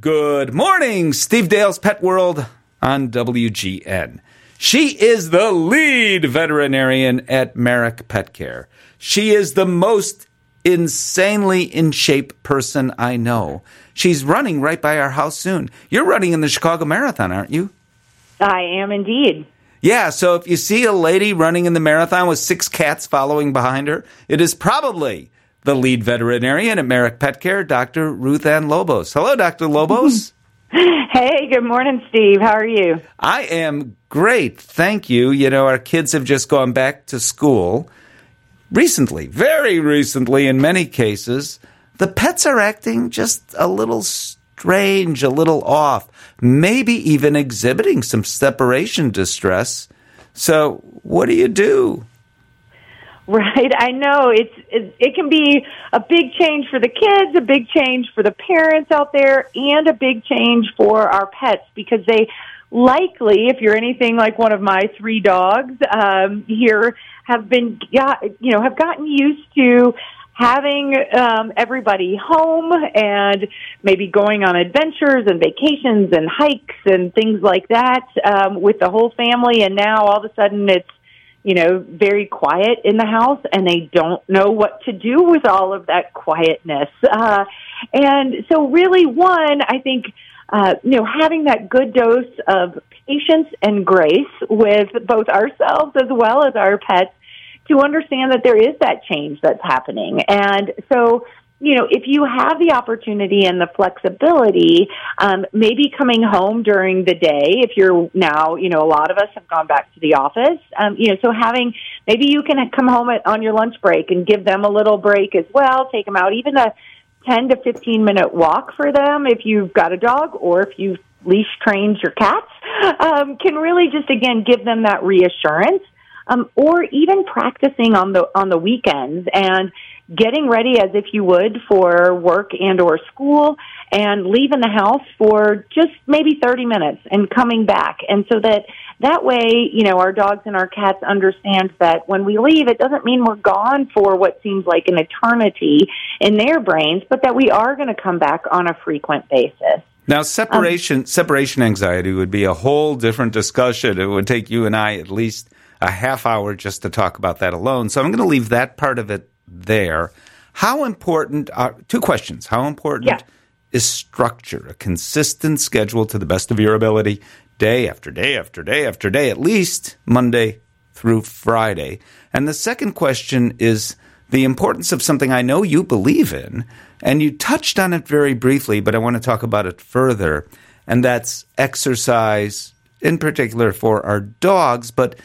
Good morning, Steve Dale's Pet World on WGN. She is the lead veterinarian at Merrick Pet Care. She is the most insanely in shape person I know. She's running right by our house soon. You're running in the Chicago Marathon, aren't you? I am indeed. Yeah, so if you see a lady running in the marathon with six cats following behind her, it is probably the lead veterinarian at Merrick Pet Care, Dr. Ruth Ann Lobos. Hello, Dr. Lobos. hey, good morning, Steve. How are you? I am great. Thank you. You know, our kids have just gone back to school recently, very recently in many cases. The pets are acting just a little strange, a little off, maybe even exhibiting some separation distress. So, what do you do? Right, I know. It's it, it can be a big change for the kids, a big change for the parents out there, and a big change for our pets because they likely, if you're anything like one of my three dogs um, here, have been got you know have gotten used to having um, everybody home and maybe going on adventures and vacations and hikes and things like that um, with the whole family, and now all of a sudden it's you know, very quiet in the house and they don't know what to do with all of that quietness. Uh, and so really one, I think, uh, you know, having that good dose of patience and grace with both ourselves as well as our pets to understand that there is that change that's happening. And so, you know, if you have the opportunity and the flexibility, um, maybe coming home during the day, if you're now, you know, a lot of us have gone back to the office, um, you know, so having, maybe you can come home at, on your lunch break and give them a little break as well, take them out, even a 10 to 15 minute walk for them if you've got a dog or if you've leash trained your cats, um, can really just, again, give them that reassurance. Um, or even practicing on the on the weekends and getting ready as if you would for work and or school and leaving the house for just maybe 30 minutes and coming back and so that that way you know our dogs and our cats understand that when we leave it doesn't mean we're gone for what seems like an eternity in their brains but that we are going to come back on a frequent basis now, separation um, separation anxiety would be a whole different discussion. It would take you and I at least a half hour just to talk about that alone. So I'm going to leave that part of it there. How important are two questions? How important yeah. is structure, a consistent schedule to the best of your ability, day after day after day after day, at least Monday through Friday? And the second question is the importance of something I know you believe in, and you touched on it very briefly, but I want to talk about it further, and that's exercise, in particular for our dogs, but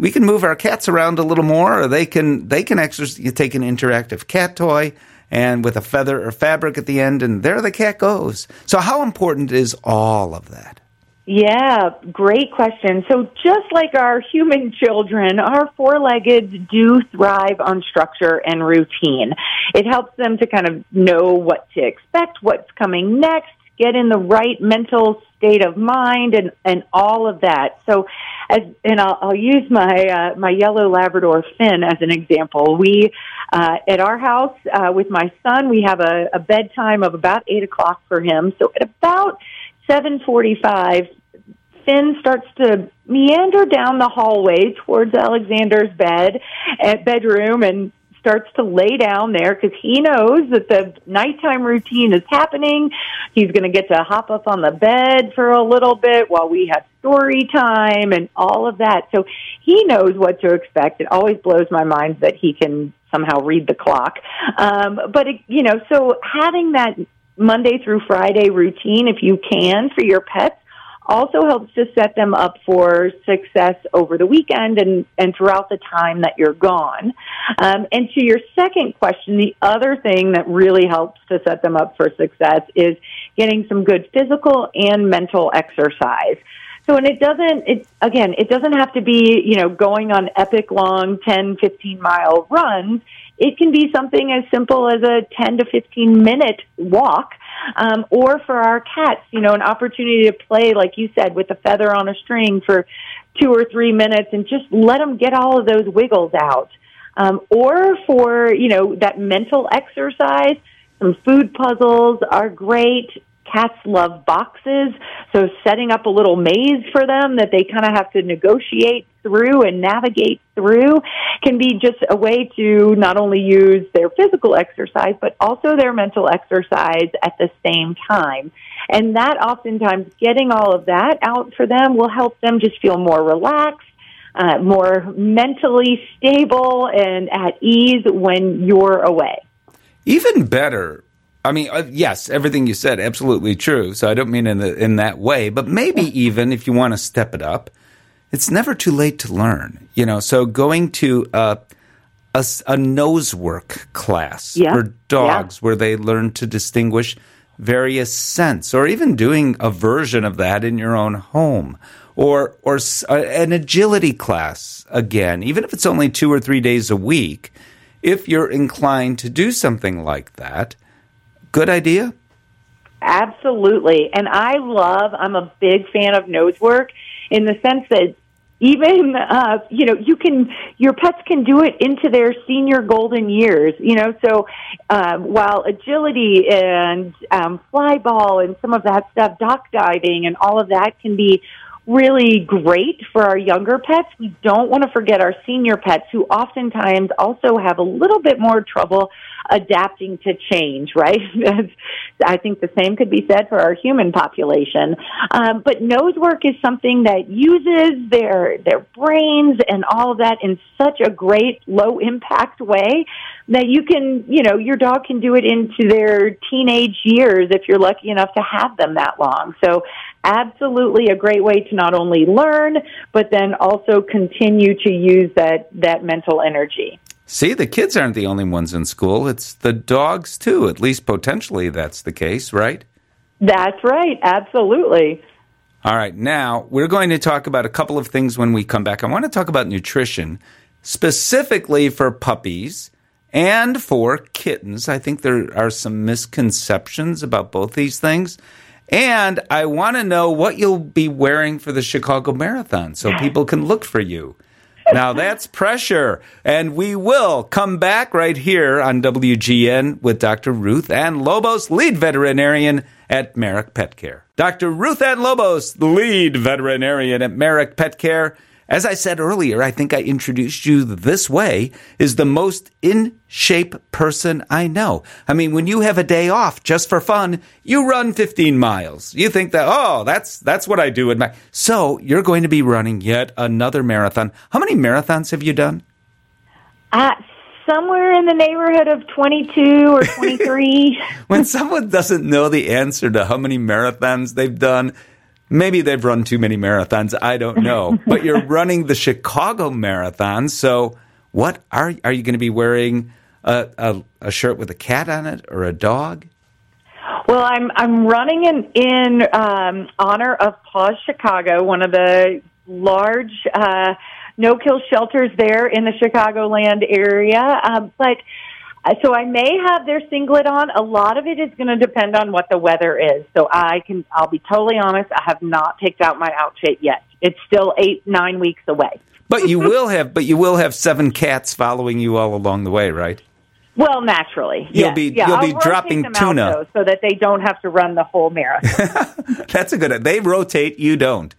we can move our cats around a little more, or they can they can take an interactive cat toy and with a feather or fabric at the end, and there the cat goes. So, how important is all of that? Yeah, great question. So, just like our human children, our four leggeds do thrive on structure and routine. It helps them to kind of know what to expect, what's coming next, get in the right mental state of mind and and all of that. So as and i'll, I'll use my uh, my yellow labrador finn as an example. We uh, at our house uh, with my son we have a, a bedtime of about eight o'clock for him. So at about seven forty five Finn starts to meander down the hallway towards Alexander's bed at bedroom and starts to lay down there because he knows that the nighttime routine is happening. He's going to get to hop up on the bed for a little bit while we have story time and all of that. So he knows what to expect. It always blows my mind that he can somehow read the clock. Um, but, it, you know, so having that Monday through Friday routine, if you can, for your pets, also helps to set them up for success over the weekend and, and throughout the time that you're gone. Um, and to your second question, the other thing that really helps to set them up for success is getting some good physical and mental exercise. So, and it doesn't, it, again, it doesn't have to be, you know, going on epic long 10, 15 mile runs. It can be something as simple as a 10 to 15 minute walk um, or for our cats, you know, an opportunity to play, like you said, with a feather on a string for two or three minutes and just let them get all of those wiggles out. Um, or for, you know, that mental exercise, some food puzzles are great. cats love boxes, so setting up a little maze for them that they kind of have to negotiate through and navigate through can be just a way to not only use their physical exercise, but also their mental exercise at the same time. And that oftentimes getting all of that out for them will help them just feel more relaxed uh, more mentally stable and at ease when you're away. Even better. I mean, uh, yes, everything you said, absolutely true. So I don't mean in the, in that way, but maybe even if you want to step it up, it's never too late to learn. You know, so going to a a, a nose work class yeah. for dogs yeah. where they learn to distinguish various scents, or even doing a version of that in your own home, or or uh, an agility class again, even if it's only two or three days a week. If you're inclined to do something like that, good idea. Absolutely, and I love. I'm a big fan of nose work in the sense that even uh, you know you can your pets can do it into their senior golden years you know so um, while agility and um, fly ball and some of that stuff dock diving and all of that can be really great for our younger pets. We don't want to forget our senior pets who oftentimes also have a little bit more trouble adapting to change, right? I think the same could be said for our human population. Um, but nose work is something that uses their their brains and all of that in such a great low impact way that you can, you know, your dog can do it into their teenage years if you're lucky enough to have them that long. So absolutely a great way to not only learn, but then also continue to use that, that mental energy. See, the kids aren't the only ones in school. It's the dogs, too. At least potentially that's the case, right? That's right. Absolutely. All right. Now, we're going to talk about a couple of things when we come back. I want to talk about nutrition, specifically for puppies and for kittens. I think there are some misconceptions about both these things. And I want to know what you'll be wearing for the Chicago Marathon so people can look for you. Now that's pressure. And we will come back right here on WGN with Dr. Ruth Ann Lobos, lead veterinarian at Merrick Pet Care. Dr. Ruth Ann Lobos, lead veterinarian at Merrick Pet Care. As I said earlier, I think I introduced you this way, is the most in shape person I know. I mean, when you have a day off just for fun, you run 15 miles. You think that, oh, that's, that's what I do in my, so you're going to be running yet another marathon. How many marathons have you done? Uh, somewhere in the neighborhood of 22 or 23. when someone doesn't know the answer to how many marathons they've done, maybe they've run too many marathons. I don't know. but you're running the Chicago Marathon. So, what are are you going to be wearing? A, a, a, shirt with a cat on it or a dog? Well, I'm I'm running in in um, honor of Paws Chicago, one of the large uh, no kill shelters there in the Chicagoland area. Um, but Uh, so I may have their singlet on. A lot of it is going to depend on what the weather is. So I can, I'll be totally honest. I have not picked out my outfit yet. It's still eight, nine weeks away. But you will have, but you will have seven cats following you all along the way, right? Well, naturally, you'll yes. be yeah, you'll I'll be dropping tuna out, though, so that they don't have to run the whole marathon. That's a good. They rotate, you don't.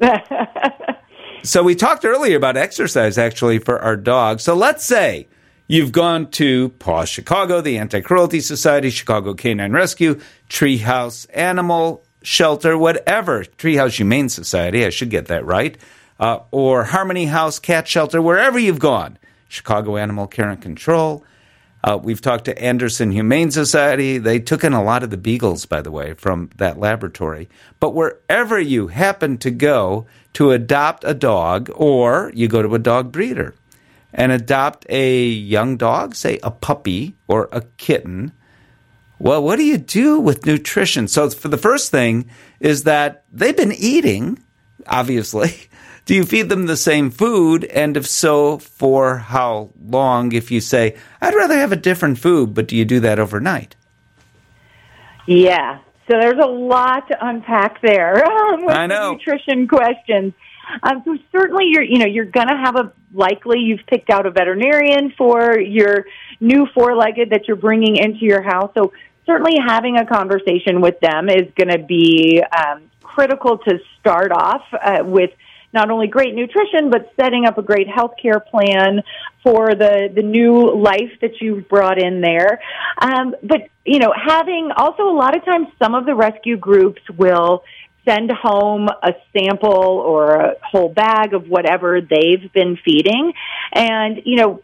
so we talked earlier about exercise, actually, for our dogs. So let's say You've gone to Paws Chicago, the Anti Cruelty Society, Chicago Canine Rescue, Treehouse Animal Shelter, whatever, Treehouse Humane Society, I should get that right, uh, or Harmony House Cat Shelter, wherever you've gone, Chicago Animal Care and Control. Uh, we've talked to Anderson Humane Society. They took in a lot of the beagles, by the way, from that laboratory. But wherever you happen to go to adopt a dog, or you go to a dog breeder, and adopt a young dog, say a puppy or a kitten, well, what do you do with nutrition? So, for the first thing is that they've been eating, obviously. Do you feed them the same food? And if so, for how long? If you say, I'd rather have a different food, but do you do that overnight? Yeah. So there's a lot to unpack there um, with I know. Nutrition questions. Um, so certainly you're, you know, you're going to have a likely you've picked out a veterinarian for your new four-legged that you're bringing into your house. So certainly having a conversation with them is going to be um, critical to start off uh, with not only great nutrition, but setting up a great healthcare plan for the, the new life that you've brought in there. Um, but, you know, having also a lot of times some of the rescue groups will send home a sample or a whole bag of whatever they've been feeding. And, you know,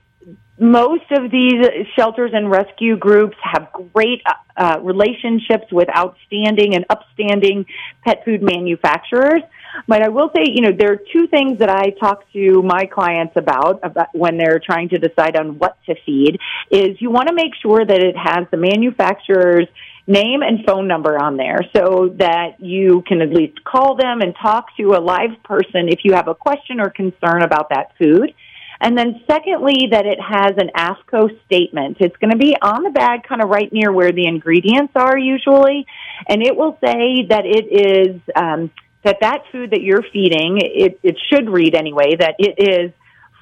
most of these shelters and rescue groups have great uh, relationships with outstanding and upstanding pet food manufacturers. But I will say, you know, there are two things that I talk to my clients about, about when they're trying to decide on what to feed is you want to make sure that it has the manufacturer's name and phone number on there so that you can at least call them and talk to a live person if you have a question or concern about that food. And then secondly, that it has an AAFCO statement. It's going to be on the bag kind of right near where the ingredients are usually. And it will say that it is, um, that that food that you're feeding, it, it should read anyway, that it is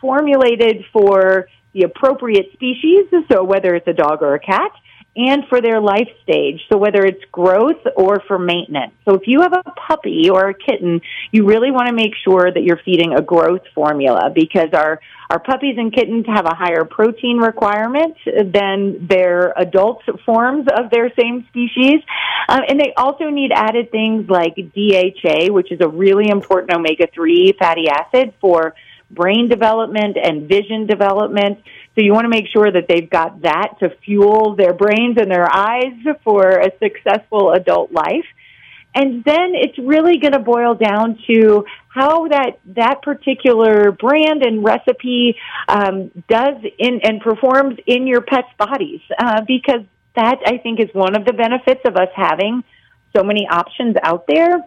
formulated for the appropriate species. So whether it's a dog or a cat, and for their life stage. So whether it's growth or for maintenance. So if you have a puppy or a kitten, you really want to make sure that you're feeding a growth formula because our our puppies and kittens have a higher protein requirement than their adult forms of their same species. Uh, and they also need added things like DHA, which is a really important omega 3 fatty acid for brain development and vision development. So you want to make sure that they've got that to fuel their brains and their eyes for a successful adult life. And then it's really going to boil down to how that that particular brand and recipe um, does in and performs in your pet's bodies, uh, because that I think is one of the benefits of us having so many options out there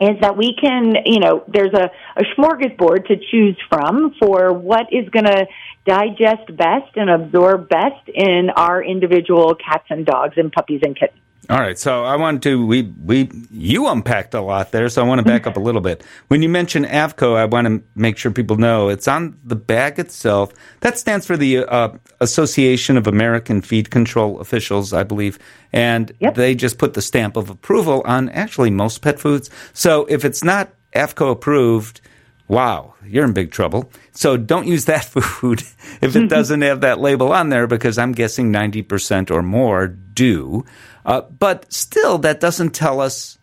is that we can, you know, there's a, a smorgasbord to choose from for what is going to digest best and absorb best in our individual cats and dogs and puppies and kittens. All right, so I want to we we you unpacked a lot there, so I want to back up a little bit. When you mention AAFCO, I want to make sure people know it's on the bag itself. That stands for the uh, Association of American Feed Control Officials, I believe, and yep. they just put the stamp of approval on actually most pet foods. So if it's not AAFCO approved, wow, you're in big trouble. So don't use that food if it doesn't have that label on there because I'm guessing 90% or more do. Uh, but still, that doesn't tell us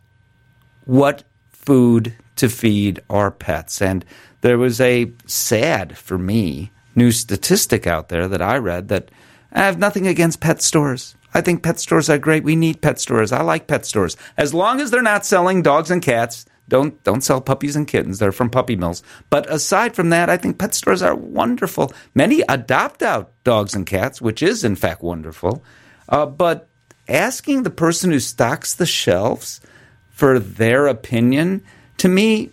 what food to feed our pets. And there was a sad, for me, new statistic out there that I read that I have nothing against pet stores. I think pet stores are great. We need pet stores. I like pet stores. As long as they're not selling dogs and cats, don't don't sell puppies and kittens. They're from puppy mills. But aside from that, I think pet stores are wonderful. Many adopt out dogs and cats, which is in fact wonderful. Uh, but asking the person who stocks the shelves for their opinion, to me,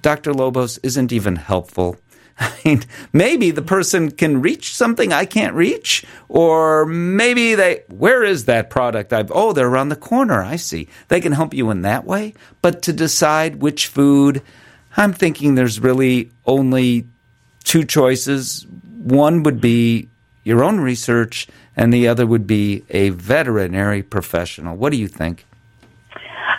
Dr. Lobos isn't even helpful. I mean, maybe the person can reach something I can't reach, or maybe they, where is that product? I've, oh, they're around the corner. I see. They can help you in that way. But to decide which food, I'm thinking there's really only two choices. One would be your own research and the other would be a veterinary professional. What do you think?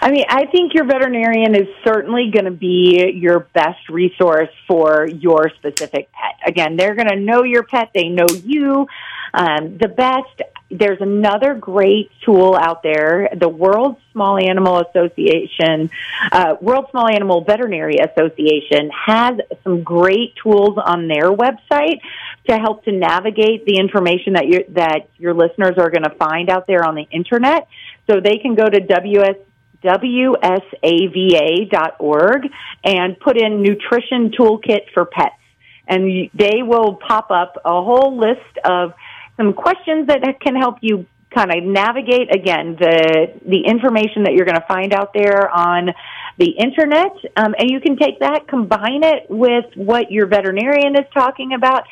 I mean, I think your veterinarian is certainly going to be your best resource for your specific pet. Again, they're going to know your pet, they know you um, the best. There's another great tool out there, the World Small Animal Association, uh, World Small Animal Veterinary Association has some great tools on their website to help to navigate the information that you that your listeners are going to find out there on the internet. So they can go to WS WSAVA.org and put in nutrition toolkit for pets. And they will pop up a whole list of some questions that can help you kind of navigate again the the information that you're going to find out there on the internet um, and you can take that combine it with what your veterinarian is talking about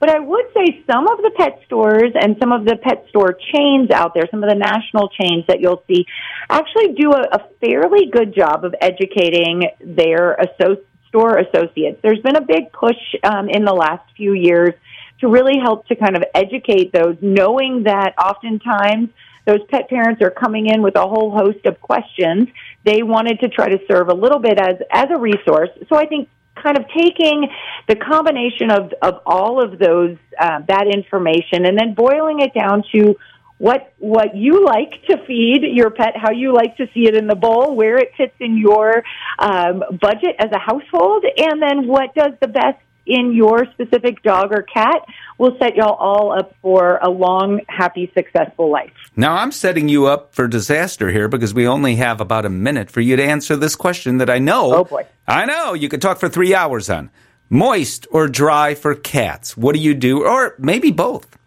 but I would say some of the pet stores and some of the pet store chains out there, some of the national chains that you'll see, actually do a, a fairly good job of educating their asso- store associates. There's been a big push um, in the last few years to really help to kind of educate those, knowing that oftentimes those pet parents are coming in with a whole host of questions. They wanted to try to serve a little bit as, as a resource. So I think kind of taking the combination of, of all of those, uh, that information and then boiling it down to what what you like to feed your pet, how you like to see it in the bowl, where it fits in your um, budget as a household, and then what does the best in your specific dog or cat will set y'all all up for a long, happy, successful life. Now, I'm setting you up for disaster here because we only have about a minute for you to answer this question that I know. Oh, boy. I know you could talk for three hours on. Moist or dry for cats? What do you do? Or maybe both.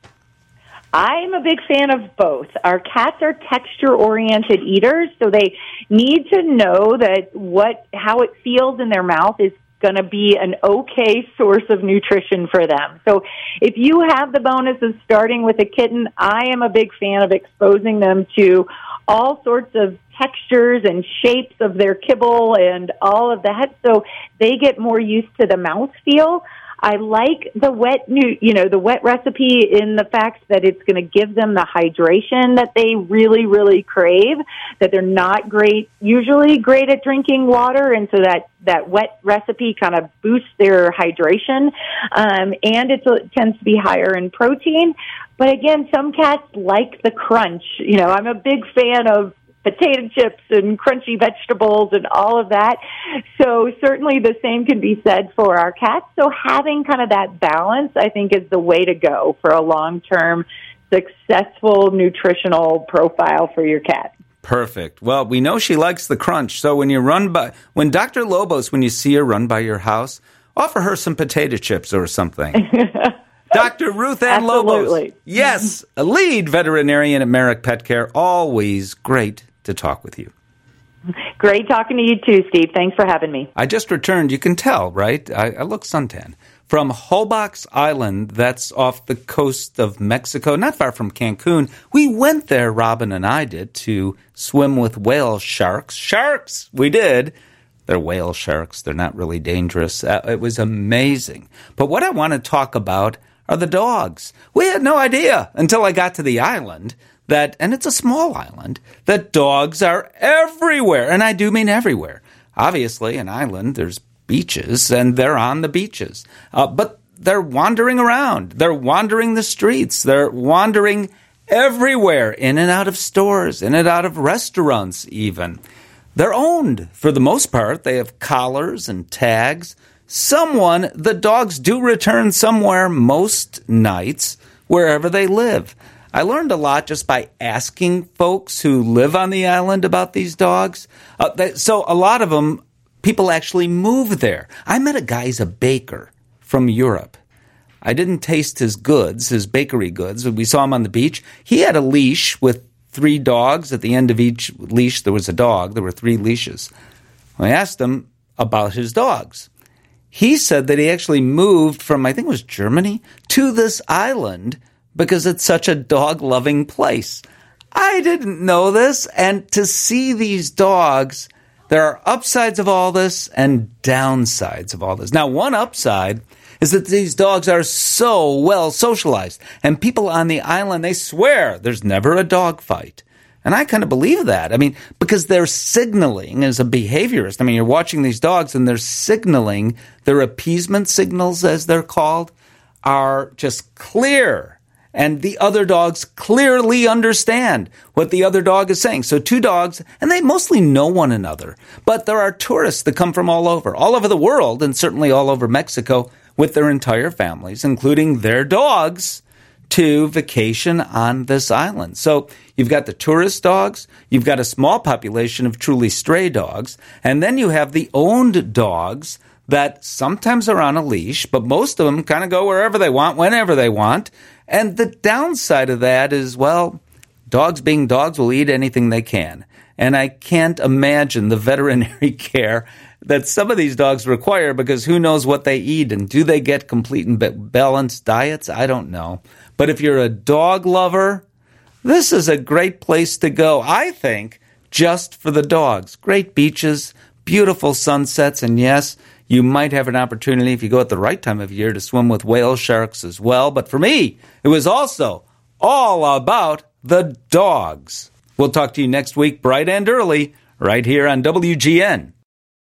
I'm a big fan of both. Our cats are texture oriented eaters, so they need to know that what how it feels in their mouth is going to be an okay source of nutrition for them. So if you have the bonus of starting with a kitten, I am a big fan of exposing them to all sorts of textures and shapes of their kibble and all of that so they get more used to the mouth feel. I like the wet new, you know, the wet recipe in the fact that it's going to give them the hydration that they really, really crave. That they're not great, usually great at drinking water, and so that that wet recipe kind of boosts their hydration. Um, and it tends to be higher in protein. But again, some cats like the crunch. You know, I'm a big fan of potato chips and crunchy vegetables and all of that. So certainly the same can be said for our cats. So having kind of that balance, I think, is the way to go for a long term successful nutritional profile for your cat. Perfect. Well, we know she likes the crunch. So when you run by, when Dr. Lobos, when you see her run by your house, offer her some potato chips or something. Dr. Ruth Ann Lobos. Yes, a lead veterinarian at Merrick Pet Care. Always great to talk with you. Great talking to you too, Steve. Thanks for having me. I just returned. You can tell, right? I, I look suntan. From Holbox Island, that's off the coast of Mexico, not far from Cancun. We went there, Robin and I did, to swim with whale sharks. Sharks! We did. They're whale sharks. They're not really dangerous. Uh, it was amazing. But what I want to talk about are the dogs. We had no idea until I got to the island that, and it's a small island, that dogs are everywhere. And I do mean everywhere. Obviously, an island, there's beaches, and they're on the beaches. Uh, but they're wandering around. They're wandering the streets. They're wandering everywhere, in and out of stores, in and out of restaurants, even. They're owned for the most part. They have collars and tags. Someone, the dogs do return somewhere most nights, wherever they live. I learned a lot just by asking folks who live on the island about these dogs. Uh, so a lot of them, people actually move there. I met a guy, he's a baker from Europe. I didn't taste his goods, his bakery goods. We saw him on the beach. He had a leash with three dogs. At the end of each leash, there was a dog. There were three leashes. I asked him about his dogs. He said that he actually moved from, I think it was Germany, to this island because it's such a dog loving place. I didn't know this. And to see these dogs, there are upsides of all this and downsides of all this. Now, one upside is that these dogs are so well socialized and people on the island, they swear there's never a dog fight. And I kind of believe that. I mean, because they're signaling as a behaviorist. I mean, you're watching these dogs and they're signaling, their appeasement signals, as they're called, are just clear and the other dogs clearly understand what the other dog is saying. So two dogs, and they mostly know one another. But there are tourists that come from all over, all over the world, and certainly all over Mexico with their entire families, including their dogs, to vacation on this island. So you've got the tourist dogs, you've got a small population of truly stray dogs, and then you have the owned dogs that sometimes are on a leash, but most of them kind of go wherever they want, whenever they want. And the downside of that is, well, dogs being dogs will eat anything they can. And I can't imagine the veterinary care that some of these dogs require because who knows what they eat and do they get complete and balanced diets? I don't know. But if you're a dog lover, this is a great place to go, I think, just for the dogs. Great beaches, beautiful sunsets, and yes, you might have an opportunity if you go at the right time of year to swim with whale sharks as well. But for me, it was also all about the dogs. We'll talk to you next week, bright and early, right here on WGN.